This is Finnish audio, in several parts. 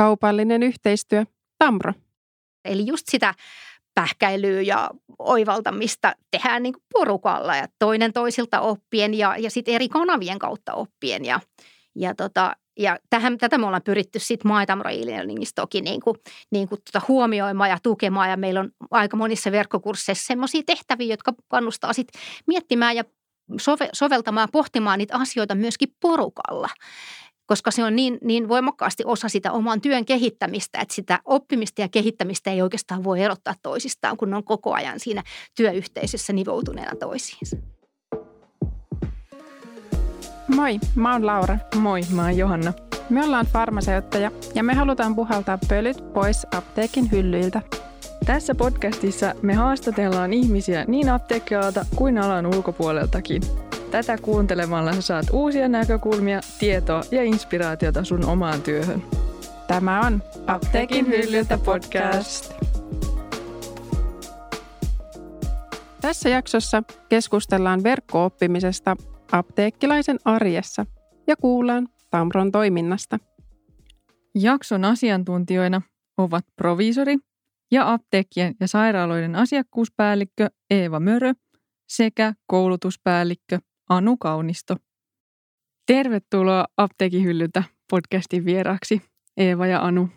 Kaupallinen yhteistyö Tamro. Eli just sitä pähkäilyä ja oivaltamista tehdään niin porukalla ja toinen toisilta oppien ja, ja sitten eri kanavien kautta oppien. Ja, ja, tota, ja tähän, tätä me ollaan pyritty sitten Maitamro toki niin kuin, niin kuin tota huomioimaan ja tukemaan. Ja meillä on aika monissa verkkokursseissa sellaisia tehtäviä, jotka kannustaa sitten miettimään ja sove, soveltamaan pohtimaan niitä asioita myöskin porukalla koska se on niin, niin voimakkaasti osa sitä oman työn kehittämistä, että sitä oppimista ja kehittämistä ei oikeastaan voi erottaa toisistaan, kun ne on koko ajan siinä työyhteisössä nivoutuneena toisiinsa. Moi, mä oon Laura. Moi, mä oon Johanna. Me ollaan farmaseuttajia ja me halutaan puhaltaa pölyt pois apteekin hyllyiltä. Tässä podcastissa me haastatellaan ihmisiä niin apteekkialalta kuin alan ulkopuoleltakin – Tätä kuuntelemalla sä saat uusia näkökulmia, tietoa ja inspiraatiota sun omaan työhön. Tämä on Apteekin hyllyltä podcast. Tässä jaksossa keskustellaan verkkooppimisesta apteekkilaisen arjessa ja kuullaan Tamron toiminnasta. Jakson asiantuntijoina ovat proviisori ja apteekkien ja sairaaloiden asiakkuuspäällikkö Eeva Mörö sekä koulutuspäällikkö Anu Kaunisto. Tervetuloa Apteekin hyllyltä podcastin vieraaksi Eeva ja Anu.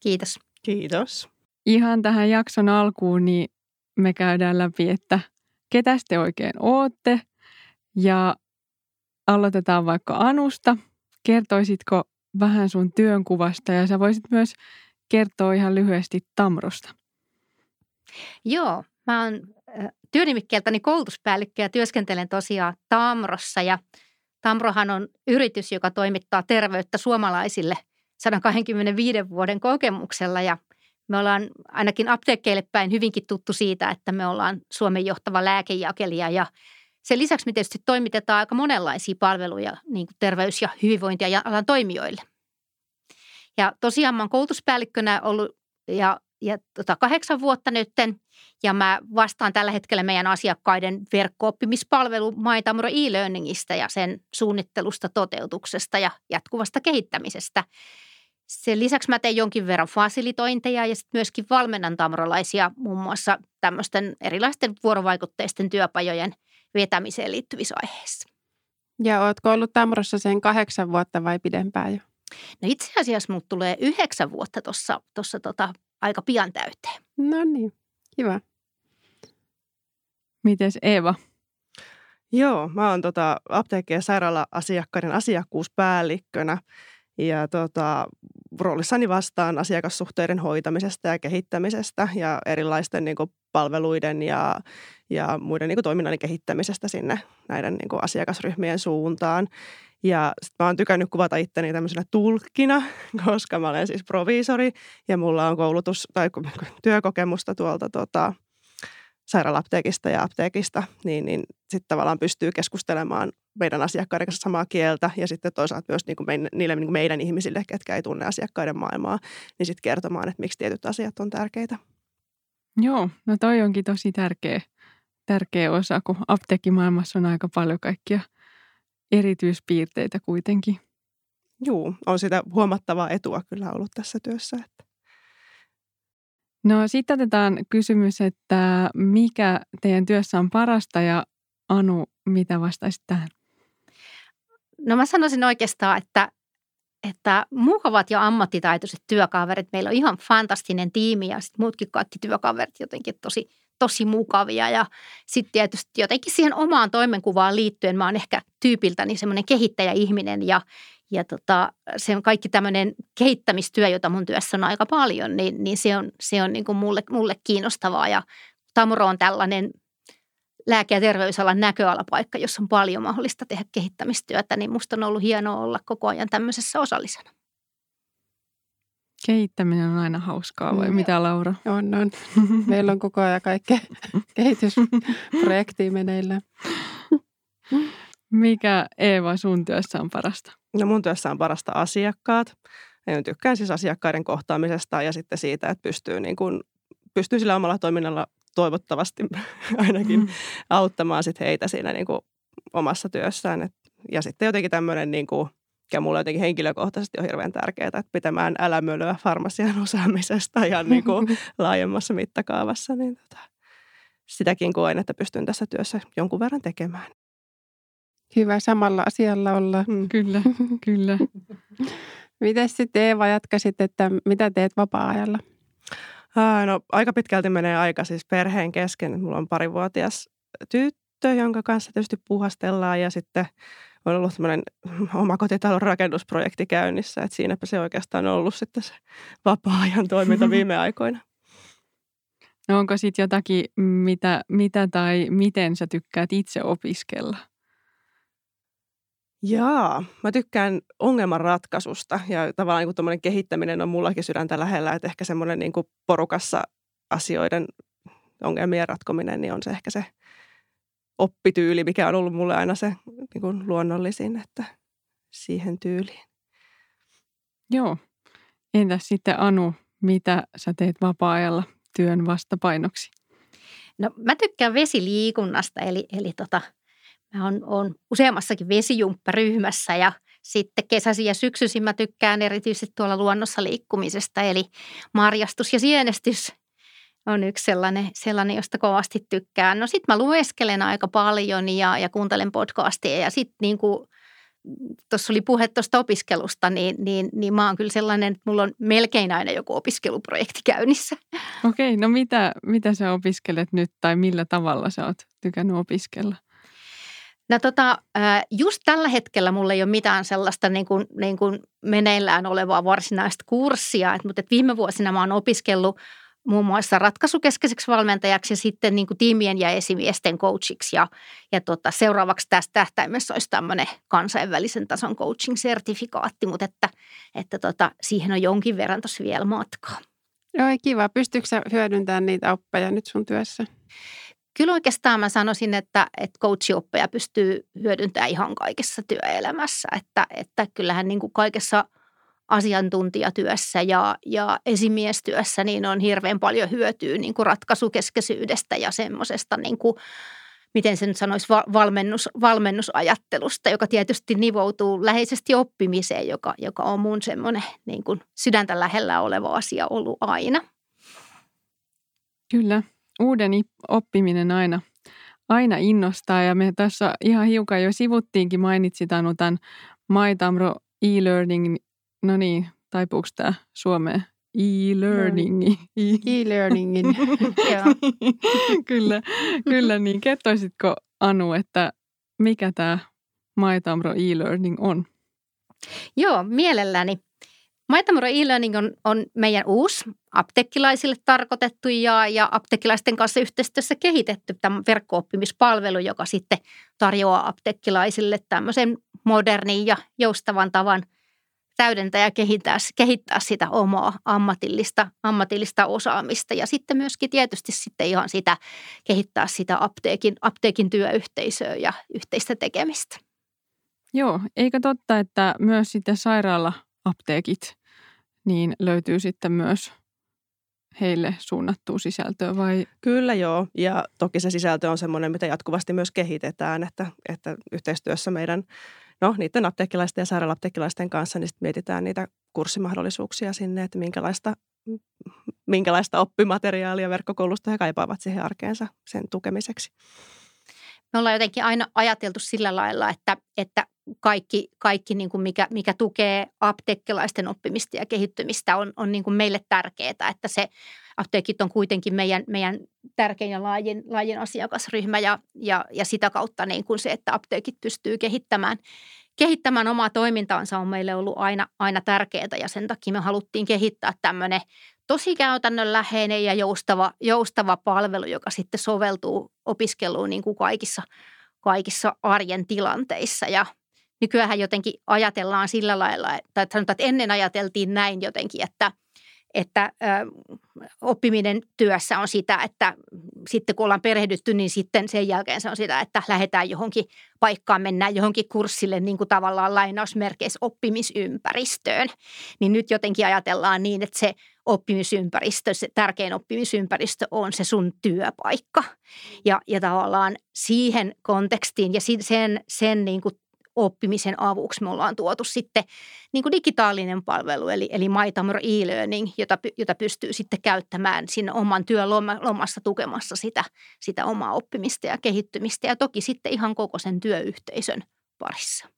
Kiitos. Kiitos. Ihan tähän jakson alkuun niin me käydään läpi, että ketä te oikein ootte ja aloitetaan vaikka Anusta. Kertoisitko vähän sun työnkuvasta ja sä voisit myös kertoa ihan lyhyesti Tamrosta. Joo, mä oon työnimikkeeltäni koulutuspäällikkö ja työskentelen tosiaan Tamrossa. Ja Tamrohan on yritys, joka toimittaa terveyttä suomalaisille 125 vuoden kokemuksella. Ja me ollaan ainakin apteekkeille päin hyvinkin tuttu siitä, että me ollaan Suomen johtava lääkejakelija. Ja sen lisäksi me tietysti toimitetaan aika monenlaisia palveluja niin kuin terveys- ja hyvinvointia ja alan toimijoille. Ja tosiaan mä oon koulutuspäällikkönä ollut ja ja tota, kahdeksan vuotta nytten. Ja mä vastaan tällä hetkellä meidän asiakkaiden verkko-oppimispalvelu Maitamuro e-learningista ja sen suunnittelusta, toteutuksesta ja jatkuvasta kehittämisestä. Sen lisäksi mä teen jonkin verran fasilitointeja ja sitten myöskin valmennan tamrolaisia muun muassa tämmöisten erilaisten vuorovaikutteisten työpajojen vetämiseen liittyvissä aiheissa. Ja ootko ollut Tamrossa sen kahdeksan vuotta vai pidempään jo? No itse asiassa mut tulee yhdeksän vuotta tuossa tota aika pian täyteen. No niin, kiva. Mites Eeva? Joo, mä oon tota apteekkien sairaala-asiakkaiden asiakkuuspäällikkönä ja tota, roolissani vastaan asiakassuhteiden hoitamisesta ja kehittämisestä ja erilaisten niin kuin, palveluiden ja, ja muiden niin kuin, toiminnan kehittämisestä sinne näiden niin kuin, asiakasryhmien suuntaan. Ja sit mä oon tykännyt kuvata itteni tämmöisenä tulkkina, koska mä olen siis proviisori ja mulla on koulutus tai työkokemusta tuolta tota, sairaalapteekista ja apteekista, niin, niin sitten tavallaan pystyy keskustelemaan meidän asiakkaiden kanssa samaa kieltä ja sitten toisaalta myös niin meidän, niille niin meidän ihmisille, ketkä ei tunne asiakkaiden maailmaa, niin sitten kertomaan, että miksi tietyt asiat on tärkeitä. Joo, no toi onkin tosi tärkeä, tärkeä osa, kun apteekkimaailmassa on aika paljon kaikkia – erityispiirteitä kuitenkin. Joo, on sitä huomattavaa etua kyllä ollut tässä työssä. Että. No sitten otetaan kysymys, että mikä teidän työssä on parasta ja Anu, mitä vastaisit tähän? No mä sanoisin oikeastaan, että, että mukavat ja ammattitaitoiset työkaverit. Meillä on ihan fantastinen tiimi ja sitten muutkin kaikki työkaverit jotenkin tosi tosi mukavia ja sitten tietysti jotenkin siihen omaan toimenkuvaan liittyen mä oon ehkä tyypiltäni semmoinen kehittäjäihminen ja, ja tota, se on kaikki tämmöinen kehittämistyö, jota mun työssä on aika paljon, niin, niin se on, se on niin kuin mulle, mulle kiinnostavaa ja Tamro on tällainen lääke- ja terveysalan näköalapaikka, jossa on paljon mahdollista tehdä kehittämistyötä, niin musta on ollut hienoa olla koko ajan tämmöisessä osallisena. Kehittäminen on aina hauskaa vai mm. mitä Laura? On, on. Meillä on koko ajan kaikkea kehitysprojektia meneillä. Mikä Eeva sun työssä on parasta? No mun työssä on parasta asiakkaat. Ja tykkään siis asiakkaiden kohtaamisesta ja sitten siitä, että pystyy, niin kuin, pystyy sillä omalla toiminnalla toivottavasti ainakin mm. auttamaan sit heitä siinä niin kuin omassa työssään. Et, ja sitten jotenkin tämmöinen niin kuin mikä mulle jotenkin henkilökohtaisesti on hirveän tärkeää, että pitämään älämölöä farmasian osaamisesta ihan niin kuin laajemmassa mittakaavassa, niin tota, sitäkin koen, että pystyn tässä työssä jonkun verran tekemään. Hyvä samalla asialla olla. Mm. Kyllä, kyllä. Miten sitten Eeva jatkasit, että mitä teet vapaa-ajalla? No aika pitkälti menee aika siis perheen kesken. Mulla on parivuotias tyttö, jonka kanssa tietysti puhastellaan ja sitten on ollut tämmöinen omakotitalon rakennusprojekti käynnissä, että siinäpä se oikeastaan on ollut sitten se vapaa-ajan toiminta viime aikoina. No onko sitten jotakin, mitä, mitä tai miten sä tykkäät itse opiskella? Jaa, mä tykkään ongelmanratkaisusta ja tavallaan niin kehittäminen on mullakin sydäntä lähellä, että ehkä semmoinen niin kuin porukassa asioiden ongelmien ratkominen niin on se ehkä se oppityyli, mikä on ollut mulle aina se niin kuin luonnollisin, että siihen tyyliin. Joo. Entäs sitten Anu, mitä sä teet vapaa-ajalla työn vastapainoksi? No mä tykkään vesiliikunnasta, eli, eli tota, mä oon, oon useammassakin vesijumpparyhmässä ja sitten kesäisin ja syksyisin mä tykkään erityisesti tuolla luonnossa liikkumisesta, eli marjastus ja sienestys on yksi sellainen, sellainen josta kovasti tykkään. No sitten mä lueskelen aika paljon ja, ja kuuntelen podcastia ja sitten niin kuin tuossa oli puhe tuosta opiskelusta, niin, niin, niin mä oon kyllä sellainen, että mulla on melkein aina joku opiskeluprojekti käynnissä. Okei, no mitä, mitä sä opiskelet nyt tai millä tavalla sä oot tykännyt opiskella? No tota, just tällä hetkellä mulla ei ole mitään sellaista niin kuin, niin kuin meneillään olevaa varsinaista kurssia, mutta viime vuosina mä oon opiskellut muun muassa ratkaisukeskeiseksi valmentajaksi ja sitten niin kuin tiimien ja esimiesten coachiksi. Ja, ja tota, seuraavaksi tästä tähtäimessä olisi tämmöinen kansainvälisen tason coaching-sertifikaatti, mutta että, että tota, siihen on jonkin verran tuossa vielä matkaa. Joo, kiva. Pystyykö sä hyödyntämään niitä oppeja nyt sun työssä? Kyllä oikeastaan mä sanoisin, että, että coachioppeja pystyy hyödyntämään ihan kaikessa työelämässä. Että, että kyllähän niin kuin kaikessa – asiantuntijatyössä ja, ja esimiestyössä niin on hirveän paljon hyötyä niin kuin ratkaisukeskeisyydestä ja semmoisesta, niin kuin, miten se nyt sanoisi, valmennus, valmennusajattelusta, joka tietysti nivoutuu läheisesti oppimiseen, joka, joka on mun semmoinen niin kuin sydäntä lähellä oleva asia ollut aina. Kyllä, uuden oppiminen aina, aina innostaa ja me tässä ihan hiukan jo sivuttiinkin, mainitsit Anu tämän MyTamro e-learning No niin, taipuuko tämä Suomeen? E-learningi. E-learningin, kyllä, kyllä niin. Kertoisitko Anu, että mikä tämä MyTamro e-learning on? Joo, mielelläni. MyTamro e-learning on, on meidän uusi apteekkilaisille tarkoitettu ja, ja apteekkilaisten kanssa yhteistyössä kehitetty tämä verkko-oppimispalvelu, joka sitten tarjoaa apteekkilaisille tämmöisen modernin ja joustavan tavan – täydentää ja kehittää, kehittää sitä omaa ammatillista, ammatillista osaamista ja sitten myöskin tietysti sitten ihan sitä kehittää sitä apteekin, apteekin työyhteisöä ja yhteistä tekemistä. Joo, eikö totta, että myös sitten sairaala-apteekit niin löytyy sitten myös heille suunnattua sisältöä vai? Kyllä joo, ja toki se sisältö on semmoinen, mitä jatkuvasti myös kehitetään, että, että yhteistyössä meidän no, niiden apteekkilaisten ja sairaala-apteekkilaisten kanssa, niin mietitään niitä kurssimahdollisuuksia sinne, että minkälaista, minkälaista oppimateriaalia verkkokoulusta he kaipaavat siihen arkeensa sen tukemiseksi. Me ollaan jotenkin aina ajateltu sillä lailla, että, että kaikki, kaikki niin kuin mikä, mikä tukee apteekkilaisten oppimista ja kehittymistä on, on niin kuin meille tärkeää, että se apteekit on kuitenkin meidän, meidän tärkein ja laajin, laajin asiakasryhmä ja, ja, ja sitä kautta niin kuin se, että apteekit pystyy kehittämään, kehittämään omaa toimintaansa on meille ollut aina, aina tärkeää ja sen takia me haluttiin kehittää tämmöinen tosi käytännönläheinen ja joustava, joustava palvelu, joka sitten soveltuu opiskeluun niin kuin kaikissa, kaikissa arjen tilanteissa. Ja nykyään jotenkin ajatellaan sillä lailla, tai sanotaan, että ennen ajateltiin näin jotenkin, että – että ö, oppiminen työssä on sitä, että sitten kun ollaan perehdytty, niin sitten sen jälkeen se on sitä, että lähdetään johonkin paikkaan, mennään johonkin kurssille niin kuin tavallaan lainausmerkeissä oppimisympäristöön. Niin nyt jotenkin ajatellaan niin, että se oppimisympäristö, se tärkein oppimisympäristö on se sun työpaikka. Ja, ja tavallaan siihen kontekstiin ja sen, sen niin kuin oppimisen avuksi me ollaan tuotu sitten niin kuin digitaalinen palvelu, eli, eli MyTamor e-learning, jota, jota pystyy sitten käyttämään siinä oman työn lomassa tukemassa sitä, sitä omaa oppimista ja kehittymistä ja toki sitten ihan koko sen työyhteisön parissa.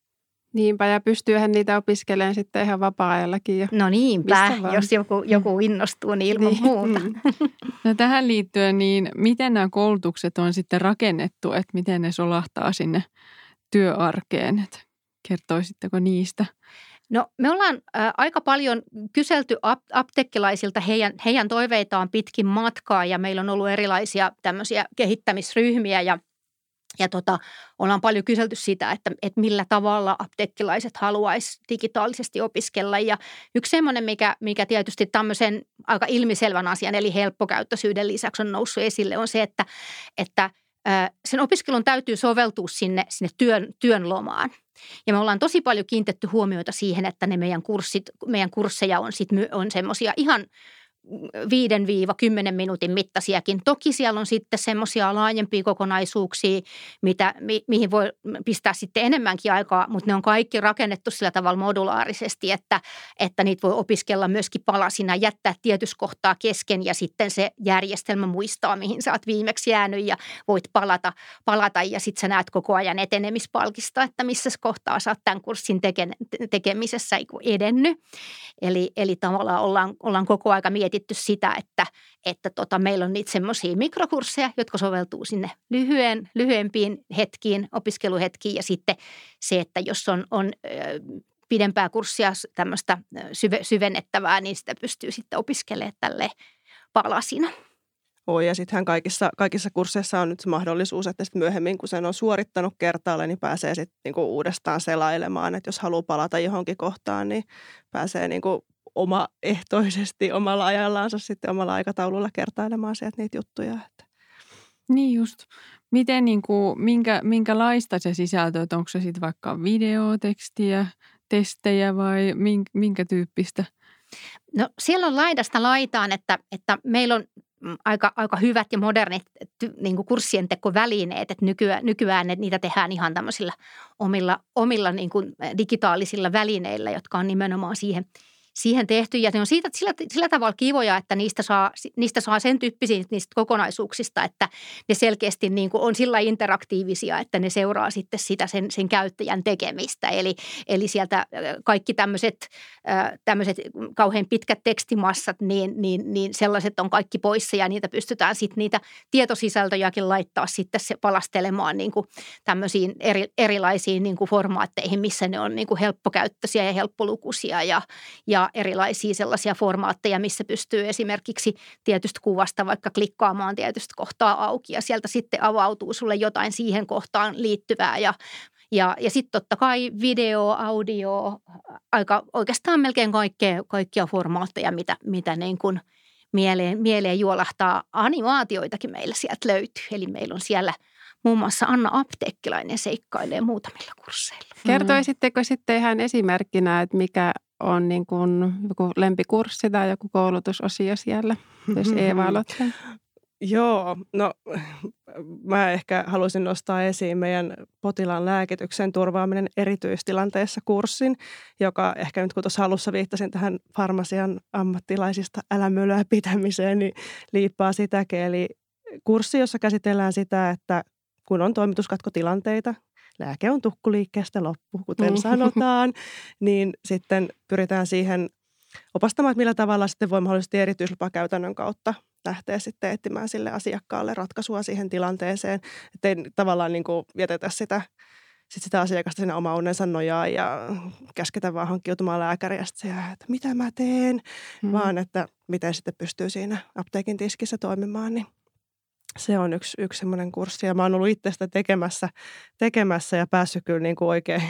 Niinpä, ja pystyyhän niitä opiskelemaan sitten ihan vapaa-ajallakin jo. No niinpä, jos joku, joku innostuu, niin ilman niin. muuta. Mm. No tähän liittyen, niin miten nämä koulutukset on sitten rakennettu, että miten ne solahtaa sinne työarkeen? Että kertoisitteko niistä? No me ollaan aika paljon kyselty ap- aptekkilaisilta heidän, heidän toiveitaan pitkin matkaa ja meillä on ollut erilaisia tämmöisiä kehittämisryhmiä ja ja tota, ollaan paljon kyselty sitä, että, että millä tavalla apteekkilaiset haluaisi digitaalisesti opiskella. Ja yksi semmoinen, mikä, mikä tietysti tämmöisen aika ilmiselvän asian, eli helppokäyttöisyyden lisäksi on noussut esille, on se, että, että sen opiskelun täytyy soveltua sinne, sinne työn, työn lomaan. Ja me ollaan tosi paljon kiinnitetty huomioita siihen, että ne meidän, kurssit, meidän kursseja on, sit, on semmoisia ihan – 5-10 minuutin mittaisiakin. Toki siellä on sitten semmoisia laajempia kokonaisuuksia, mitä, mi, mihin voi pistää sitten enemmänkin aikaa, mutta ne on kaikki rakennettu sillä tavalla modulaarisesti, että, että niitä voi opiskella myöskin palasina, jättää tietyskohtaa kesken ja sitten se järjestelmä muistaa, mihin sä oot viimeksi jäänyt ja voit palata, palata ja sitten sä näet koko ajan etenemispalkista, että missä kohtaa sä oot tämän kurssin teke, tekemisessä edennyt. Eli, eli tavallaan ollaan, ollaan koko aika mietitty, mietitty sitä, että, että tota, meillä on niitä semmoisia mikrokursseja, jotka soveltuu sinne lyhyen, lyhyempiin hetkiin, opiskeluhetkiin ja sitten se, että jos on, on pidempää kurssia, tämmöistä syve, syvennettävää, niin sitä pystyy sitten opiskelemaan tälle palasina. Oi, ja sittenhän kaikissa, kaikissa kursseissa on nyt se mahdollisuus, että sitten myöhemmin, kun sen on suorittanut kertaalle, niin pääsee sitten niinku uudestaan selailemaan. Että jos haluaa palata johonkin kohtaan, niin pääsee niinku omaehtoisesti omalla ajallaansa sitten omalla aikataululla kertailemaan sieltä niitä juttuja. Että. Niin just. Miten, niin kuin, minkä, minkälaista se sisältö, että onko se sitten vaikka videotekstiä, testejä vai minkä, minkä tyyppistä? No siellä on laidasta laitaan, että, että meillä on aika, aika hyvät ja modernit niin kuin kurssien tekovälineet, että nykyään, nykyään että niitä tehdään ihan tämmöisillä omilla, omilla niin kuin digitaalisilla välineillä, jotka on nimenomaan siihen – siihen tehty. Ja ne on siitä, sillä, sillä tavalla kivoja, että niistä saa, niistä saa sen tyyppisiä niistä kokonaisuuksista, että ne selkeästi niin kuin on sillä interaktiivisia, että ne seuraa sitten sitä sen, sen käyttäjän tekemistä. Eli, eli sieltä kaikki tämmöiset, tämmöiset kauhean pitkät tekstimassat, niin, niin, niin sellaiset on kaikki poissa ja niitä pystytään sitten niitä tietosisältöjäkin laittaa sitten se palastelemaan niin kuin tämmöisiin eri, erilaisiin niin kuin formaatteihin, missä ne on niin kuin helppokäyttöisiä ja helppolukuisia ja, ja erilaisia sellaisia formaatteja, missä pystyy esimerkiksi tietystä kuvasta vaikka klikkaamaan tietystä kohtaa auki ja sieltä sitten avautuu sulle jotain siihen kohtaan liittyvää ja ja, ja sitten totta kai video, audio, aika oikeastaan melkein kaikkea, kaikkia formaatteja, mitä, mitä niin kuin mieleen, mieleen juolahtaa. Animaatioitakin meillä sieltä löytyy. Eli meillä on siellä muun muassa Anna Apteekkilainen seikkailee muutamilla kursseilla. Kertoisitteko sitten ihan esimerkkinä, että mikä on niin kuin joku lempikurssi tai joku koulutusosio siellä, jos Eeva aloittaa? Joo, no mä ehkä haluaisin nostaa esiin meidän potilaan lääkityksen turvaaminen erityistilanteessa kurssin, joka ehkä nyt kun tuossa alussa viittasin tähän farmasian ammattilaisista älämölyä pitämiseen, niin liippaa sitäkin. Eli kurssi, jossa käsitellään sitä, että kun on toimituskatkotilanteita, lääke on tukkuliikkeestä loppu, kuten mm. sanotaan, niin sitten pyritään siihen opastamaan, että millä tavalla sitten voi mahdollisesti erityislupakäytännön kautta lähteä sitten etsimään sille asiakkaalle ratkaisua siihen tilanteeseen, ettei tavallaan niin kuin jätetä sitä, sit sitä asiakasta sinne oma onnensa nojaa ja käsketä vaan hankkiutumaan lääkäriä että mitä mä teen, mm. vaan että miten sitten pystyy siinä apteekin tiskissä toimimaan, niin se on yksi, yksi semmoinen kurssi ja mä oon ollut itse sitä tekemässä, tekemässä ja päässyt kyllä niin kuin oikein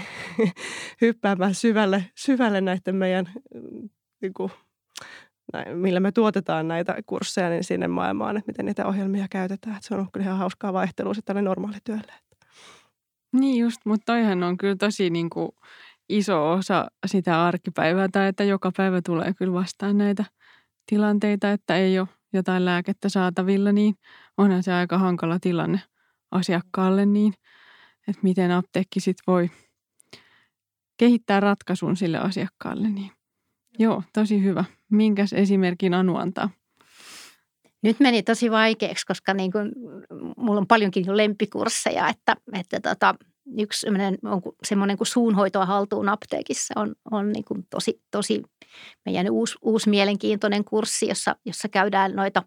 hyppäämään syvälle, syvälle näiden meidän, niin kuin, näin, millä me tuotetaan näitä kursseja niin sinne maailmaan, että miten niitä ohjelmia käytetään. Että se on kyllä ihan hauskaa vaihtelua sitten tälle normaalityölle. Niin just, mutta toihan on kyllä tosi niin kuin iso osa sitä arkipäivää tai että joka päivä tulee kyllä vastaan näitä tilanteita, että ei ole jotain lääkettä saatavilla, niin onhan se aika hankala tilanne asiakkaalle, niin että miten apteekki sitten voi kehittää ratkaisun sille asiakkaalle. Niin. Joo, tosi hyvä. Minkäs esimerkin Anu antaa? Nyt meni tosi vaikeaksi, koska niin kuin, mulla on paljonkin jo lempikursseja, että, että tota, yksi semmoinen, on semmoinen kuin suunhoitoa haltuun apteekissa on, on niin kuin tosi, tosi meidän uusi, uusi mielenkiintoinen kurssi, jossa, jossa käydään noita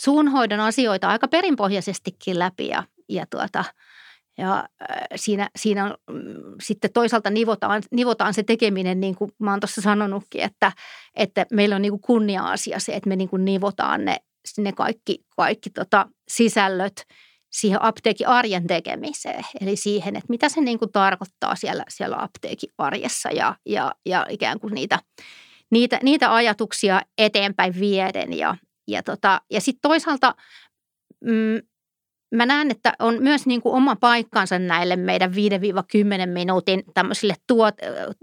suunhoidon asioita aika perinpohjaisestikin läpi ja, ja tuota, ja siinä, siinä on, mm, sitten toisaalta nivotaan, nivotaan se tekeminen, niin kuin mä oon tuossa sanonutkin, että, että meillä on niin kuin kunnia-asia se, että me niin kuin nivotaan ne, ne kaikki, kaikki tota sisällöt siihen apteekin arjen tekemiseen. Eli siihen, että mitä se niin kuin tarkoittaa siellä, siellä apteekin arjessa ja, ja, ja ikään kuin niitä, niitä, niitä ajatuksia eteenpäin vieden. Ja, ja, tota, ja sitten toisaalta mm, mä näen, että on myös niin kuin oma paikkansa näille meidän 5-10 minuutin tämmöisille tuot,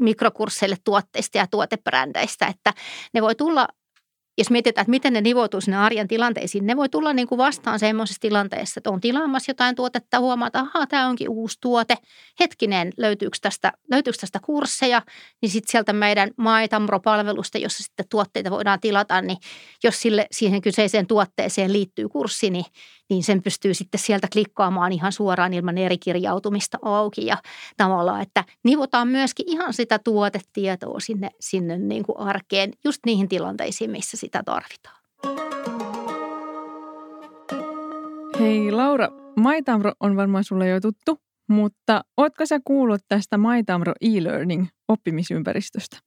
mikrokursseille tuotteista ja tuotebrändeistä, että ne voi tulla jos mietitään, että miten ne nivoutuu sinne arjen tilanteisiin, ne voi tulla niin kuin vastaan semmoisessa tilanteessa, että on tilaamassa jotain tuotetta, huomaa, että ahaa, tämä onkin uusi tuote. Hetkinen, löytyykö tästä, löytyykö tästä kursseja, niin sitten sieltä meidän MyTamro-palvelusta, jossa sitten tuotteita voidaan tilata, niin jos sille, siihen kyseiseen tuotteeseen liittyy kurssi, niin niin sen pystyy sitten sieltä klikkaamaan ihan suoraan ilman eri kirjautumista auki. Ja tavallaan, että nivotaan myöskin ihan sitä tuotetietoa sinne, sinne niin kuin arkeen, just niihin tilanteisiin, missä sitä tarvitaan. Hei Laura, MyTamro on varmaan sulle jo tuttu, mutta ootko sä kuullut tästä MyTamro e-learning oppimisympäristöstä?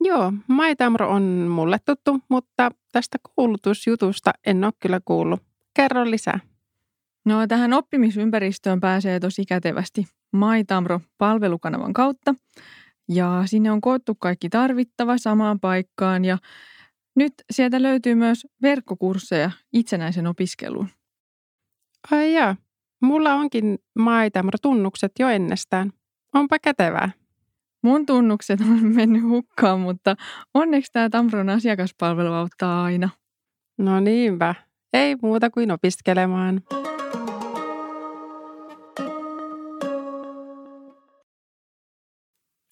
Joo, MyTamro on mulle tuttu, mutta tästä kuulutusjutusta en ole kyllä kuullut. Kerro lisää. No tähän oppimisympäristöön pääsee tosi kätevästi MyTamro-palvelukanavan kautta. Ja sinne on koottu kaikki tarvittava samaan paikkaan ja nyt sieltä löytyy myös verkkokursseja itsenäisen opiskeluun. Ai jaa, mulla onkin MyTamro-tunnukset jo ennestään. Onpa kätevää. Mun tunnukset on mennyt hukkaan, mutta onneksi tämä Tamron asiakaspalvelu auttaa aina. No niinpä. Ei muuta kuin opiskelemaan.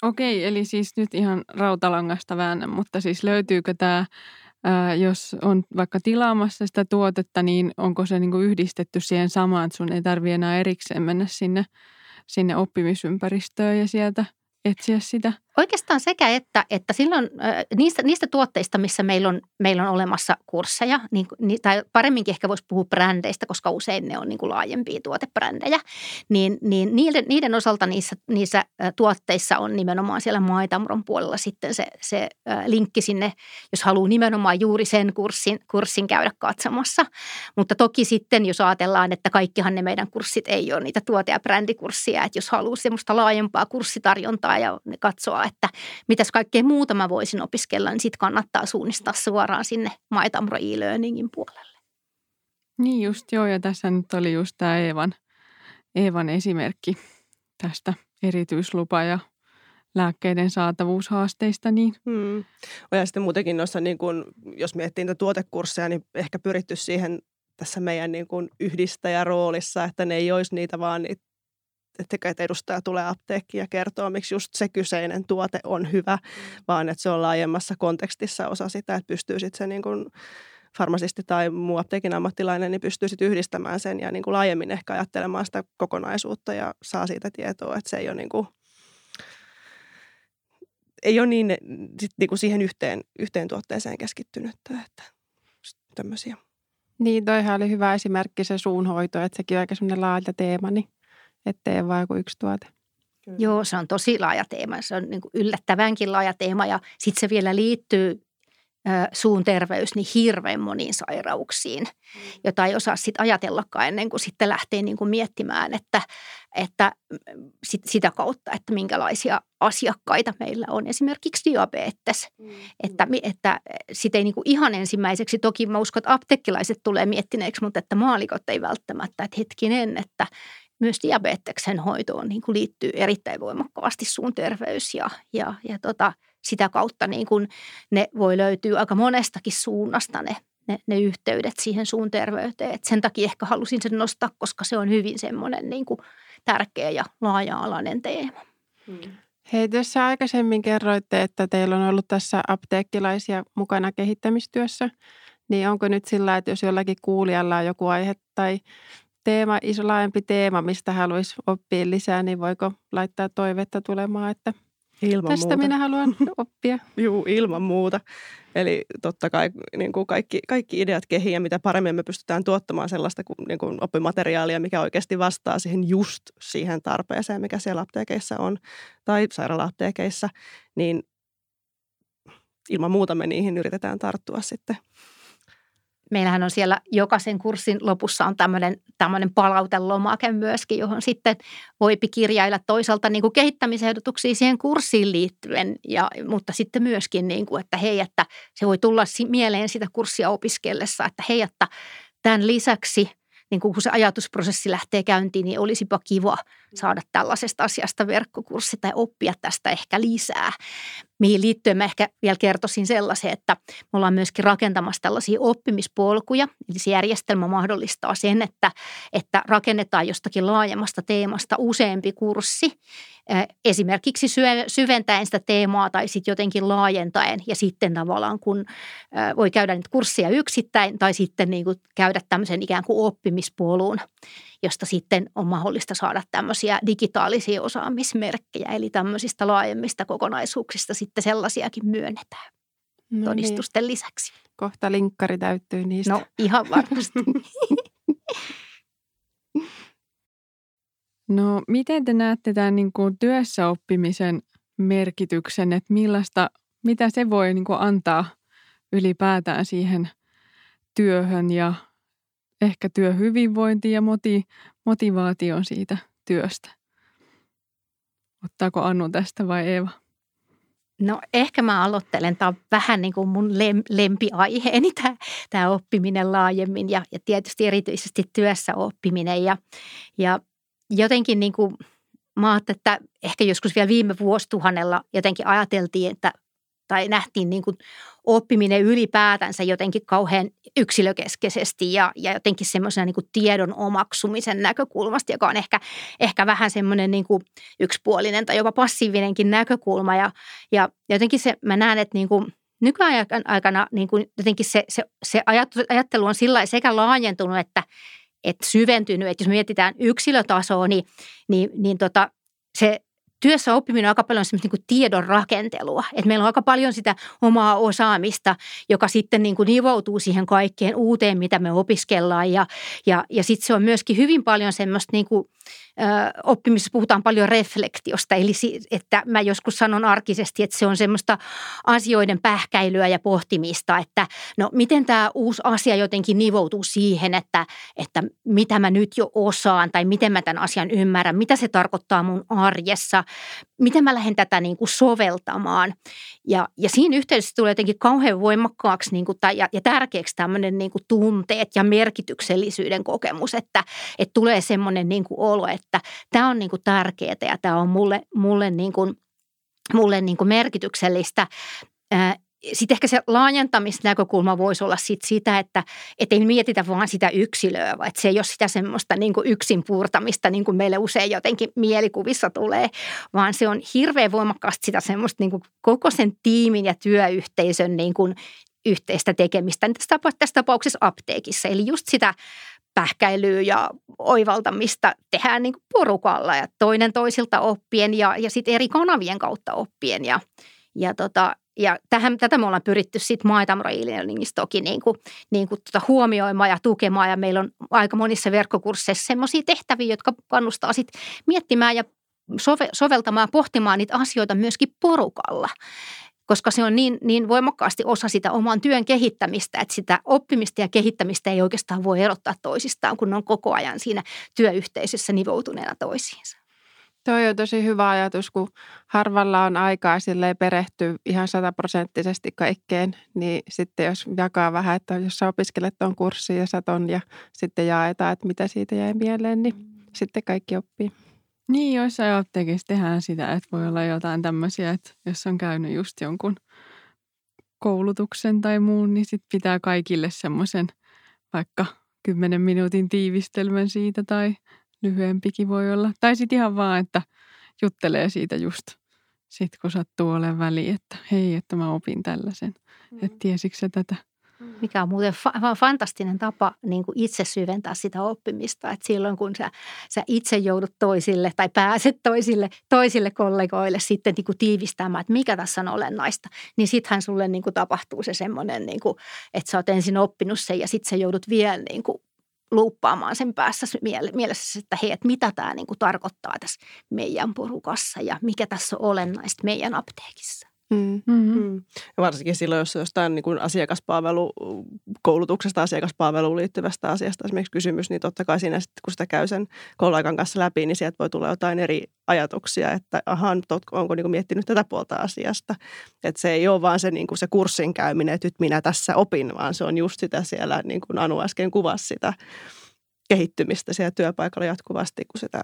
Okei, eli siis nyt ihan rautalangasta väännä, mutta siis löytyykö tämä, jos on vaikka tilaamassa sitä tuotetta, niin onko se niinku yhdistetty siihen samaan, että sun ei tarvitse enää erikseen mennä sinne, sinne oppimisympäristöön ja sieltä etsiä sitä? Oikeastaan sekä että, että silloin niistä, niistä tuotteista, missä meillä on, meillä on olemassa kursseja, niin, tai paremminkin ehkä voisi puhua brändeistä, koska usein ne on niin kuin laajempia tuotebrändejä, niin, niin niiden, niiden osalta niissä, niissä tuotteissa on nimenomaan siellä Maitamron puolella sitten se, se linkki sinne, jos haluaa nimenomaan juuri sen kurssin, kurssin käydä katsomassa. Mutta toki sitten, jos ajatellaan, että kaikkihan ne meidän kurssit ei ole niitä tuote- ja brändikurssia, että jos haluaa semmoista laajempaa kurssitarjontaa ja katsoa, että mitäs kaikkea muuta mä voisin opiskella, niin sitten kannattaa suunnistaa suoraan sinne MyTamro e-learningin puolelle. Niin just joo, ja tässä nyt oli just tämä Eevan, Eevan esimerkki tästä erityislupa- ja lääkkeiden saatavuushaasteista. Niin. Hmm. Ja sitten muutenkin noissa, niin kun, jos miettii niitä tuotekursseja, niin ehkä pyritty siihen tässä meidän niin kuin yhdistäjäroolissa, että ne ei olisi niitä vaan niitä että edustaja tulee apteekkiin ja kertoo, miksi just se kyseinen tuote on hyvä, mm. vaan että se on laajemmassa kontekstissa osa sitä, että pystyy sitten se niin kuin farmasisti tai muu apteekin ammattilainen, niin pystyy sitten yhdistämään sen ja niin kuin laajemmin ehkä ajattelemaan sitä kokonaisuutta ja saa siitä tietoa, että se ei ole niin kuin, ei ole niin, sit niin kuin siihen yhteen, yhteen tuotteeseen keskittynyt, että tämmöisiä. Niin, toihan oli hyvä esimerkki se suunhoito, että sekin on aika semmoinen laaja teema, niin ettei vain joku yksi tuote. Kyllä. Joo, se on tosi laaja teema. Se on niin kuin yllättävänkin laaja teema ja sitten se vielä liittyy suun terveys niin hirveän moniin sairauksiin, mm. jota ei osaa sitten ajatellakaan ennen kuin sitten lähtee niin kuin miettimään, että, että sit, sitä kautta, että minkälaisia asiakkaita meillä on. Esimerkiksi diabetes, mm. että, että sitä ei niin kuin ihan ensimmäiseksi, toki mä uskon, että aptekkilaiset tulee miettineeksi, mutta että maalikot ei välttämättä, että hetkinen, että myös diabeteksen hoitoon niin kuin liittyy erittäin voimakkaasti suun terveys ja, ja, ja tota, sitä kautta niin kuin ne voi löytyä aika monestakin suunnasta ne, ne, ne yhteydet siihen suun terveyteen. Et sen takia ehkä halusin sen nostaa, koska se on hyvin semmoinen niin kuin tärkeä ja laaja-alainen teema. Hmm. Hei, tässä aikaisemmin kerroitte, että teillä on ollut tässä apteekkilaisia mukana kehittämistyössä. Niin onko nyt sillä, että jos jollakin kuulijalla on joku aihe tai teema, iso laajempi teema, mistä haluaisi oppia lisää, niin voiko laittaa toivetta tulemaan, että Ilman tästä muuta. minä haluan oppia. Juu, ilman muuta. Eli totta kai niin kuin kaikki, kaikki ideat kehiin ja mitä paremmin me pystytään tuottamaan sellaista niin kuin oppimateriaalia, mikä oikeasti vastaa siihen just siihen tarpeeseen, mikä siellä apteekeissa on tai sairaala-apteekeissa, niin ilman muuta me niihin yritetään tarttua sitten. Meillähän on siellä jokaisen kurssin lopussa on tämmöinen, tämmöinen palautelomake myöskin, johon sitten voipi kirjailla toisaalta niin kuin kehittämisehdotuksia siihen kurssiin liittyen, ja, mutta sitten myöskin, niin kuin, että hei, että se voi tulla mieleen sitä kurssia opiskellessa, että hei, että tämän lisäksi – niin kun se ajatusprosessi lähtee käyntiin, niin olisipa kiva saada tällaisesta asiasta verkkokurssi tai oppia tästä ehkä lisää. Mihin liittyen mä ehkä vielä kertoisin sellaisen, että me ollaan myöskin rakentamassa tällaisia oppimispolkuja. Eli se järjestelmä mahdollistaa sen, että, että rakennetaan jostakin laajemmasta teemasta useampi kurssi. Esimerkiksi syventäen sitä teemaa tai sitten jotenkin laajentaen ja sitten tavallaan kun voi käydä niitä kursseja yksittäin tai sitten niin kuin käydä tämmöisen ikään kuin oppimispolun, josta sitten on mahdollista saada tämmöisiä digitaalisia osaamismerkkejä, eli tämmöisistä laajemmista kokonaisuuksista sitten sellaisiakin myönnetään no todistusten niin. lisäksi. Kohta linkkari täyttyy niistä. No ihan varmasti. no miten te näette tämän niin kuin työssäoppimisen merkityksen, että millaista, mitä se voi niin kuin antaa ylipäätään siihen työhön ja ehkä työhyvinvointi ja moti, motivaation siitä työstä. Ottaako Annu tästä vai Eeva? No ehkä mä aloittelen. Tämä on vähän niin kuin mun lem, lempiaiheeni tämä, tämä oppiminen laajemmin ja, ja tietysti erityisesti työssä oppiminen. Ja, ja jotenkin niin kuin mä että ehkä joskus vielä viime vuosituhannella jotenkin ajateltiin, että tai nähtiin niin kuin oppiminen ylipäätänsä jotenkin kauhean yksilökeskeisesti ja, ja jotenkin semmoisena niin kuin tiedon omaksumisen näkökulmasta, joka on ehkä, ehkä vähän semmoinen niin kuin yksipuolinen tai jopa passiivinenkin näkökulma. Ja, ja jotenkin se, mä näen, että niin kuin nykyajan aikana niin kuin jotenkin se, se, se ajattelu on sillä sekä laajentunut että, että syventynyt, että jos mietitään yksilötasoa, niin, niin, niin tota, se työssä oppiminen on aika paljon semmoista niin tiedon rakentelua. Että meillä on aika paljon sitä omaa osaamista, joka sitten niin kuin nivoutuu siihen kaikkeen uuteen, mitä me opiskellaan. Ja, ja, ja sitten se on myöskin hyvin paljon semmoista niin kuin, oppimisessa puhutaan paljon reflektiosta, eli että mä joskus sanon arkisesti, että se on semmoista asioiden pähkäilyä ja pohtimista, että no miten tämä uusi asia jotenkin nivoutuu siihen, että, että mitä mä nyt jo osaan tai miten mä tämän asian ymmärrän, mitä se tarkoittaa mun arjessa, miten mä lähden tätä niin kuin soveltamaan. Ja, ja siinä yhteydessä tulee jotenkin kauhean voimakkaaksi niin kuin, tai, ja, ja tärkeäksi tämmöinen niin kuin tunteet ja merkityksellisyyden kokemus, että, että tulee semmoinen niin kuin olo, että tämä on niin tärkeää ja tämä on mulle, mulle, niin kuin, mulle niin merkityksellistä sitten ehkä se laajentamisnäkökulma voisi olla sit sitä, että et ei mietitä vaan sitä yksilöä, vaan että se ei ole sitä semmoista niin yksin puurtamista, niin kuin meille usein jotenkin mielikuvissa tulee, vaan se on hirveän voimakkaasti sitä semmoista niin koko sen tiimin ja työyhteisön niin yhteistä tekemistä. Tässä tapauksessa apteekissa, eli just sitä pähkäilyä ja oivaltamista tehdään niin kuin porukalla ja toinen toisilta oppien ja, ja sitten eri kanavien kautta oppien. Ja, ja tota, ja tähän, tätä me ollaan pyritty sitten Maitamro e-learningissa toki niin kuin, niin kuin tuota huomioimaan ja tukemaan. Ja meillä on aika monissa verkkokursseissa sellaisia tehtäviä, jotka kannustaa sitten miettimään ja sove, soveltamaan ja pohtimaan niitä asioita myöskin porukalla koska se on niin, niin voimakkaasti osa sitä oman työn kehittämistä, että sitä oppimista ja kehittämistä ei oikeastaan voi erottaa toisistaan, kun ne on koko ajan siinä työyhteisössä nivoutuneena toisiinsa. Toi on tosi hyvä ajatus, kun harvalla on aikaa perehtyä ihan sataprosenttisesti kaikkeen, niin sitten jos jakaa vähän, että jos sä opiskelet tuon kurssin ja saton ja sitten jaetaan, että mitä siitä jäi mieleen, niin sitten kaikki oppii. Niin, joissain apteekissa tehdään sitä, että voi olla jotain tämmöisiä, että jos on käynyt just jonkun koulutuksen tai muun, niin sitten pitää kaikille semmoisen vaikka kymmenen minuutin tiivistelmän siitä tai lyhyempikin voi olla. Tai sitten ihan vaan, että juttelee siitä just sitten kun sattuu olemaan väliin, että hei, että mä opin tällaisen. Mm. Että tiesikö se tätä? Mikä on muuten fa- fantastinen tapa niin kuin itse syventää sitä oppimista. Että silloin kun sä, sä itse joudut toisille tai pääset toisille, toisille kollegoille sitten niin kuin tiivistämään, että mikä tässä on olennaista, niin sittenhän sulle niin kuin tapahtuu se semmoinen, niin kuin, että sä oot ensin oppinut sen ja sitten sä joudut vielä niin kuin luuppaamaan sen päässä mielessä, että hei, että mitä tämä niin kuin tarkoittaa tässä meidän porukassa ja mikä tässä on olennaista meidän apteekissa. Mm. Mm-hmm. Mm. Ja varsinkin silloin, jos jostain niin kuin asiakaspalvelu, koulutuksesta asiakaspalveluun liittyvästä asiasta esimerkiksi kysymys, niin totta kai siinä sitten, kun sitä käy sen kollegan kanssa läpi, niin sieltä voi tulla jotain eri ajatuksia, että aha, nyt onko niin kuin miettinyt tätä puolta asiasta. Että se ei ole vaan se, niin kuin se kurssin käyminen, että nyt minä tässä opin, vaan se on just sitä siellä, niin kuin Anu äsken kuvasi sitä kehittymistä siellä työpaikalla jatkuvasti, kun sitä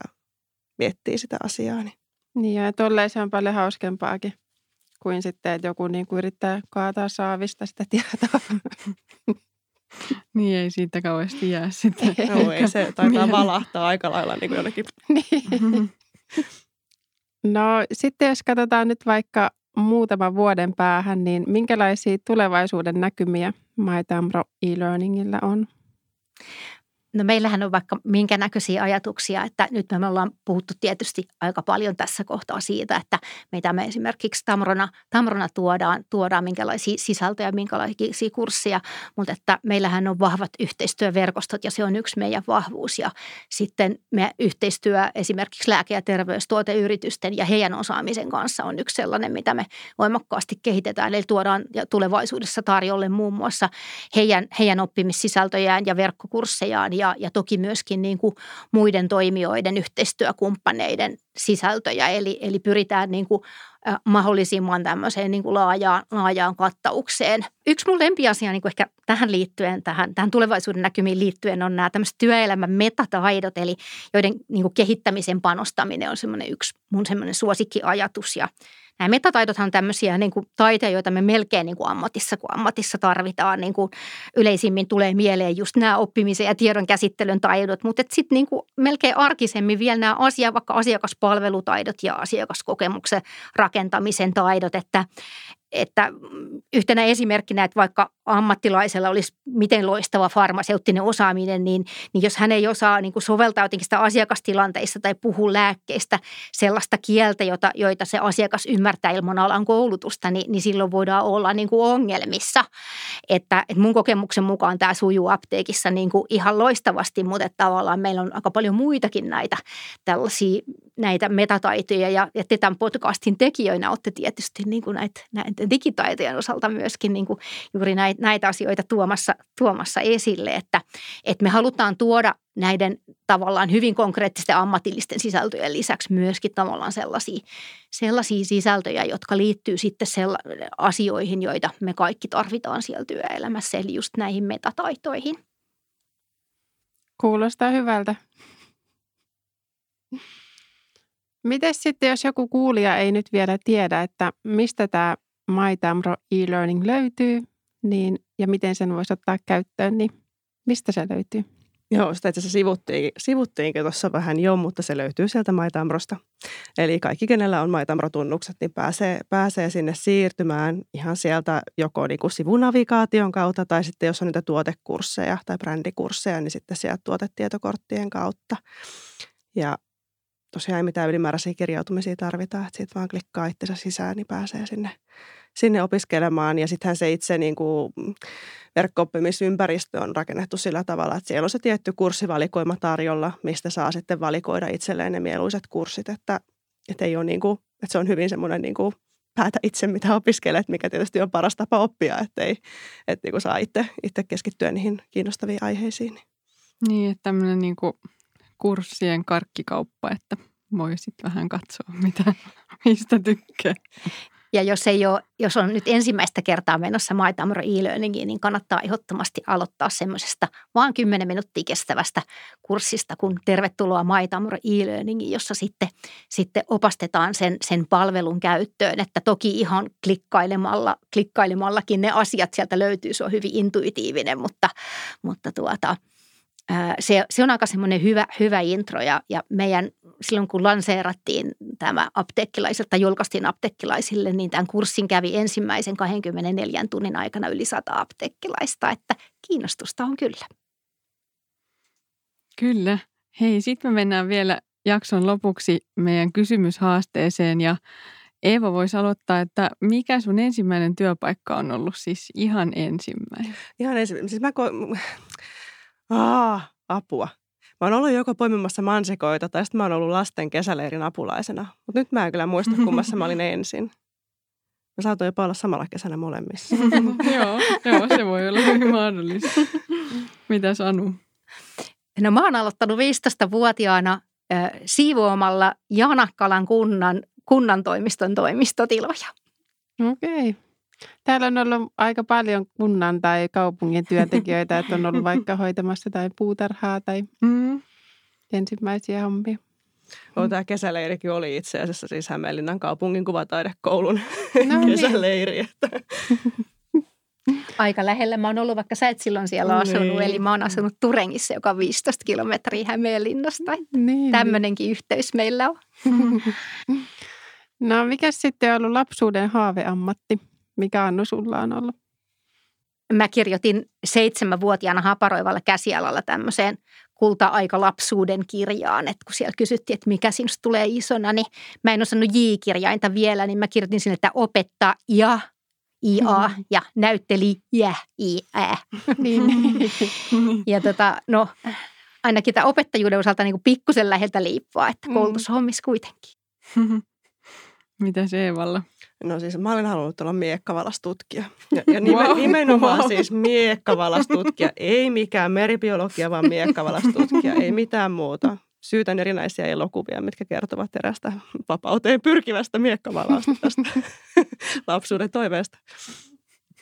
miettii sitä asiaa. Niin, niin ja tolleen se on paljon hauskempaakin kuin sitten, että joku niin kuin yrittää kaataa saavista sitä tietoa. Niin ei siitä kauheasti jää sitten. Joo, ei se taitaa valahtaa aika lailla niin kuin jonnekin. niin. No sitten jos katsotaan nyt vaikka muutaman vuoden päähän, niin minkälaisia tulevaisuuden näkymiä MyTamro e-learningillä on? No meillähän on vaikka minkä näköisiä ajatuksia, että nyt me ollaan puhuttu tietysti aika paljon tässä kohtaa siitä, että mitä me esimerkiksi Tamrona, Tamrona tuodaan, tuodaan minkälaisia sisältöjä, minkälaisia kursseja, mutta että meillähän on vahvat yhteistyöverkostot ja se on yksi meidän vahvuus. Ja sitten me yhteistyö esimerkiksi lääke- ja terveystuoteyritysten ja heidän osaamisen kanssa on yksi sellainen, mitä me voimakkaasti kehitetään, eli tuodaan tulevaisuudessa tarjolle muun muassa heidän, heidän oppimissisältöjään ja verkkokurssejaan ja, ja toki myöskin niin kuin muiden toimijoiden, yhteistyökumppaneiden sisältöjä. Eli, eli pyritään niin kuin mahdollisimman tämmöiseen niin kuin laajaan, laajaan kattaukseen. Yksi mun lempiasia niin kuin ehkä tähän liittyen, tähän, tähän tulevaisuuden näkymiin liittyen on nämä tämmöiset työelämän metataidot, eli joiden niin kuin kehittämisen panostaminen on semmoinen yksi mun semmoinen suosikkiajatus. Ja Nämä metataidothan on tämmöisiä niin kuin taiteja, joita me melkein niin kuin ammatissa, kun ammatissa tarvitaan. Niin kuin yleisimmin tulee mieleen just nämä oppimisen ja tiedon käsittelyn taidot, mutta sitten niin kuin melkein arkisemmin vielä nämä asia, vaikka asiakaspalvelutaidot ja asiakaskokemuksen rakentamisen taidot, että, että yhtenä esimerkkinä, että vaikka ammattilaisella olisi miten loistava farmaseuttinen osaaminen, niin, niin jos hän ei osaa niin kuin soveltaa jotenkin sitä asiakastilanteissa tai puhua lääkkeistä sellaista kieltä, jota, joita se asiakas ymmärtää ilman alan koulutusta, niin, niin silloin voidaan olla niin kuin ongelmissa. Että, että mun kokemuksen mukaan tämä sujuu apteekissa niin kuin ihan loistavasti, mutta tavallaan meillä on aika paljon muitakin näitä tällaisia näitä metataitoja ja, ja tämän podcastin tekijöinä olette tietysti niin kuin näitä, näitä digitaitojen osalta myöskin niin kuin juuri näitä näitä, näitä asioita tuomassa, tuomassa esille, että, että me halutaan tuoda näiden tavallaan hyvin konkreettisten ammatillisten sisältöjen lisäksi myöskin tavallaan sellaisia, sellaisia sisältöjä, jotka liittyy sitten sella- asioihin, joita me kaikki tarvitaan siellä työelämässä, eli just näihin metataitoihin. Kuulostaa hyvältä. Miten sitten, jos joku kuulija ei nyt vielä tiedä, että mistä tämä MyTamro e-learning löytyy niin, ja miten sen voisi ottaa käyttöön, niin mistä se löytyy? Joo, sitä itse asiassa sivuttiin, sivuttiinkin tuossa vähän jo, mutta se löytyy sieltä MyTamrosta. Eli kaikki, kenellä on MyTamro-tunnukset, niin pääsee, pääsee sinne siirtymään ihan sieltä joko niin kuin sivunavigaation kautta tai sitten jos on niitä tuotekursseja tai brändikursseja, niin sitten sieltä tuotetietokorttien kautta. Ja tosiaan ei mitään ylimääräisiä kirjautumisia tarvita, että siitä vaan klikkaa itsensä sisään, niin pääsee sinne sinne opiskelemaan. Ja sittenhän se itse niin kuin verkko-oppimisympäristö on rakennettu sillä tavalla, että siellä on se tietty kurssivalikoima tarjolla, mistä saa sitten valikoida itselleen ne mieluiset kurssit. Että, että, ei ole niin kuin, että se on hyvin semmoinen niin kuin päätä itse, mitä opiskelet, mikä tietysti on paras tapa oppia, että, ei, että niin saa itse, itse keskittyä niihin kiinnostaviin aiheisiin. Niin, että tämmöinen niin kuin kurssien karkkikauppa, että voi sitten vähän katsoa, mitä, mistä tykkää. Ja jos, ei ole, jos on nyt ensimmäistä kertaa menossa MyTamro e-learningiin, niin kannattaa ehdottomasti aloittaa semmoisesta vaan 10 minuuttia kestävästä kurssista, kun tervetuloa MyTamro e-learningiin, jossa sitten, sitten opastetaan sen, sen palvelun käyttöön. Että toki ihan klikkailemalla, klikkailemalla ne asiat sieltä löytyy, se on hyvin intuitiivinen, mutta, mutta tuota, se, se on aika semmoinen hyvä, hyvä intro ja, ja meidän silloin kun lanseerattiin tämä apteekkilaiset tai julkaistiin apteekkilaisille, niin tämän kurssin kävi ensimmäisen 24 tunnin aikana yli 100 apteekkilaista, että kiinnostusta on kyllä. Kyllä. Hei, sitten me mennään vielä jakson lopuksi meidän kysymyshaasteeseen ja Eeva voisi aloittaa, että mikä sun ensimmäinen työpaikka on ollut siis ihan ensimmäinen? Ihan ensimmäinen. Siis mä ko- Ah, apua. Mä oon ollut joko poimimassa mansikoita tai sitten mä oon ollut lasten kesäleirin apulaisena. Mutta nyt mä en kyllä muista, kummassa mä olin ensin. Mä saatoin jopa olla samalla kesänä molemmissa. joo, joo, se voi olla hyvin mahdollista. Mitä Sanu? No mä oon aloittanut 15-vuotiaana äh, siivoamalla Janakkalan kunnan, kunnan toimiston toimistotiloja. Okei. Okay. Täällä on ollut aika paljon kunnan tai kaupungin työntekijöitä, että on ollut vaikka hoitamassa tai puutarhaa tai mm. ensimmäisiä hommia. Oh, tämä kesäleirikin oli itse asiassa siis Hämeenlinnan kaupungin kuvataidekoulun no niin. kesäleiri. Että. Aika lähellä mä oon ollut, vaikka sä et silloin siellä asunut. Niin. Eli mä oon asunut Turengissa, joka on 15 kilometriä Hämeenlinnasta. Niin. Tämmöinenkin yhteys meillä on. no mikä sitten on ollut lapsuuden haaveammatti? Mikä Annu sulla on ollut? Mä kirjoitin seitsemänvuotiaana haparoivalla käsialalla tämmöiseen kulta-aika lapsuuden kirjaan, että kun siellä kysyttiin, että mikä sinusta tulee isona, niin mä en osannut J-kirjainta vielä, niin mä kirjoitin sinne, että opettaa ja IA ja näytteli ja IA. Niin. ja tota, no, ainakin tämä opettajuuden osalta niin pikkusen läheltä liippua, että mm. koulutushommissa kuitenkin. Mitä se Eevalla? No siis mä olin halunnut olla miekkavalastutkia. Ja, ja nimen, wow. nimenomaan wow. siis miekkavalastutkia. Ei mikään meribiologia, vaan miekkavalastutkia. Ei mitään muuta. Syytän erinäisiä elokuvia, mitkä kertovat erästä vapauteen pyrkivästä miekkavalasta tästä lapsuuden toiveesta.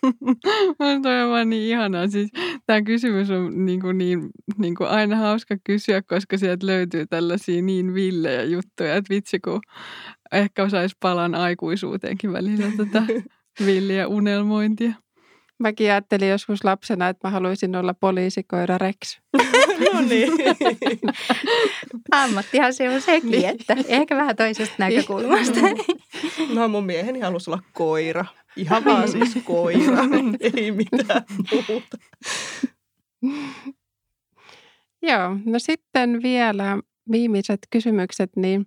Toi on vaan niin ihanaa. Siis, tämä kysymys on niin kuin niin, niin kuin aina hauska kysyä, koska sieltä löytyy tällaisia niin villejä juttuja, että vitsi kun ehkä osaisi palan aikuisuuteenkin välillä tätä villiä unelmointia. Mäkin ajattelin joskus lapsena, että mä haluaisin olla poliisikoira Rex. no niin. Ammattihan se on sekin, niin. että ehkä vähän toisesta näkökulmasta. no mun mieheni halusi olla koira. Ihan vaan siis koira, ei mitään muuta. Joo, no sitten vielä viimeiset kysymykset, niin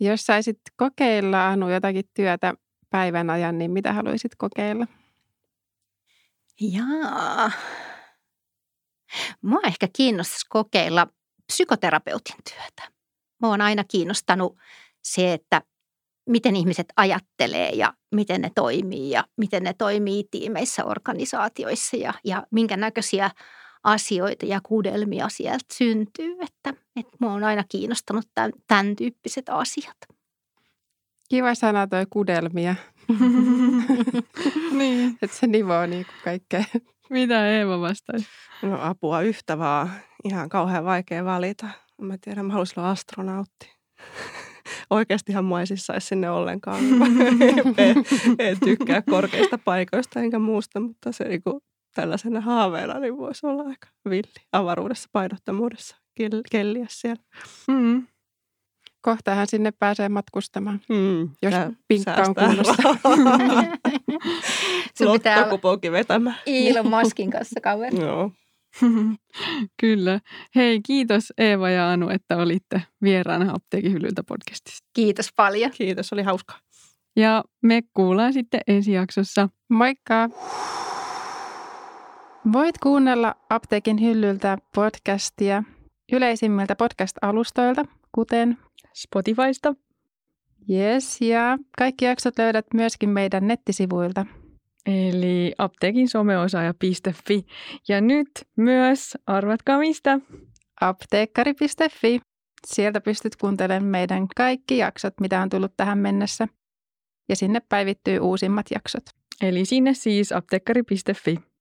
jos saisit kokeilla Anu jotakin työtä päivän ajan, niin mitä haluaisit kokeilla? Jaa. Mua ehkä kiinnostaisi kokeilla psykoterapeutin työtä. Mua on aina kiinnostanut se, että miten ihmiset ajattelee ja miten ne toimii ja miten ne toimii tiimeissä, organisaatioissa ja, ja minkä näköisiä asioita ja kuudelmia sieltä syntyy. Että, että mua on aina kiinnostanut tämän, tämän tyyppiset asiat. Kiva sana toi kudelmia. niin. Että se nivoo niin kuin kaikkea. Mitä Eeva vastaisi? No apua yhtä vaan. Ihan kauhean vaikea valita. Mä tiedän, mä haluaisin olla astronautti. Oikeastihan mua ei siis saisi sinne ollenkaan. en, en tykkää korkeista paikoista enkä muusta, mutta se niinku tällaisena haaveena niin voisi olla aika villi avaruudessa, painottomuudessa, kelliä siellä. Mm. Kohtahan sinne pääsee matkustamaan, mm, jos pinkka on kunnossa. Lottokuponkin vetämään. Ilon Maskin kanssa kaveri. Joo. Kyllä. Hei, kiitos Eeva ja Anu, että olitte vieraana Apteekin hyllyltä podcastissa. Kiitos paljon. Kiitos, oli hauskaa. Ja me kuullaan sitten ensi jaksossa. Moikka! Voit kuunnella Apteekin hyllyltä podcastia yleisimmiltä podcast-alustoilta, kuten Spotifysta. Yes, ja kaikki jaksot löydät myöskin meidän nettisivuilta. Eli apteekin someosaaja.fi. Ja nyt myös, arvatkaa mistä? Apteekkari.fi. Sieltä pystyt kuuntelemaan meidän kaikki jaksot, mitä on tullut tähän mennessä. Ja sinne päivittyy uusimmat jaksot. Eli sinne siis apteekkari.fi.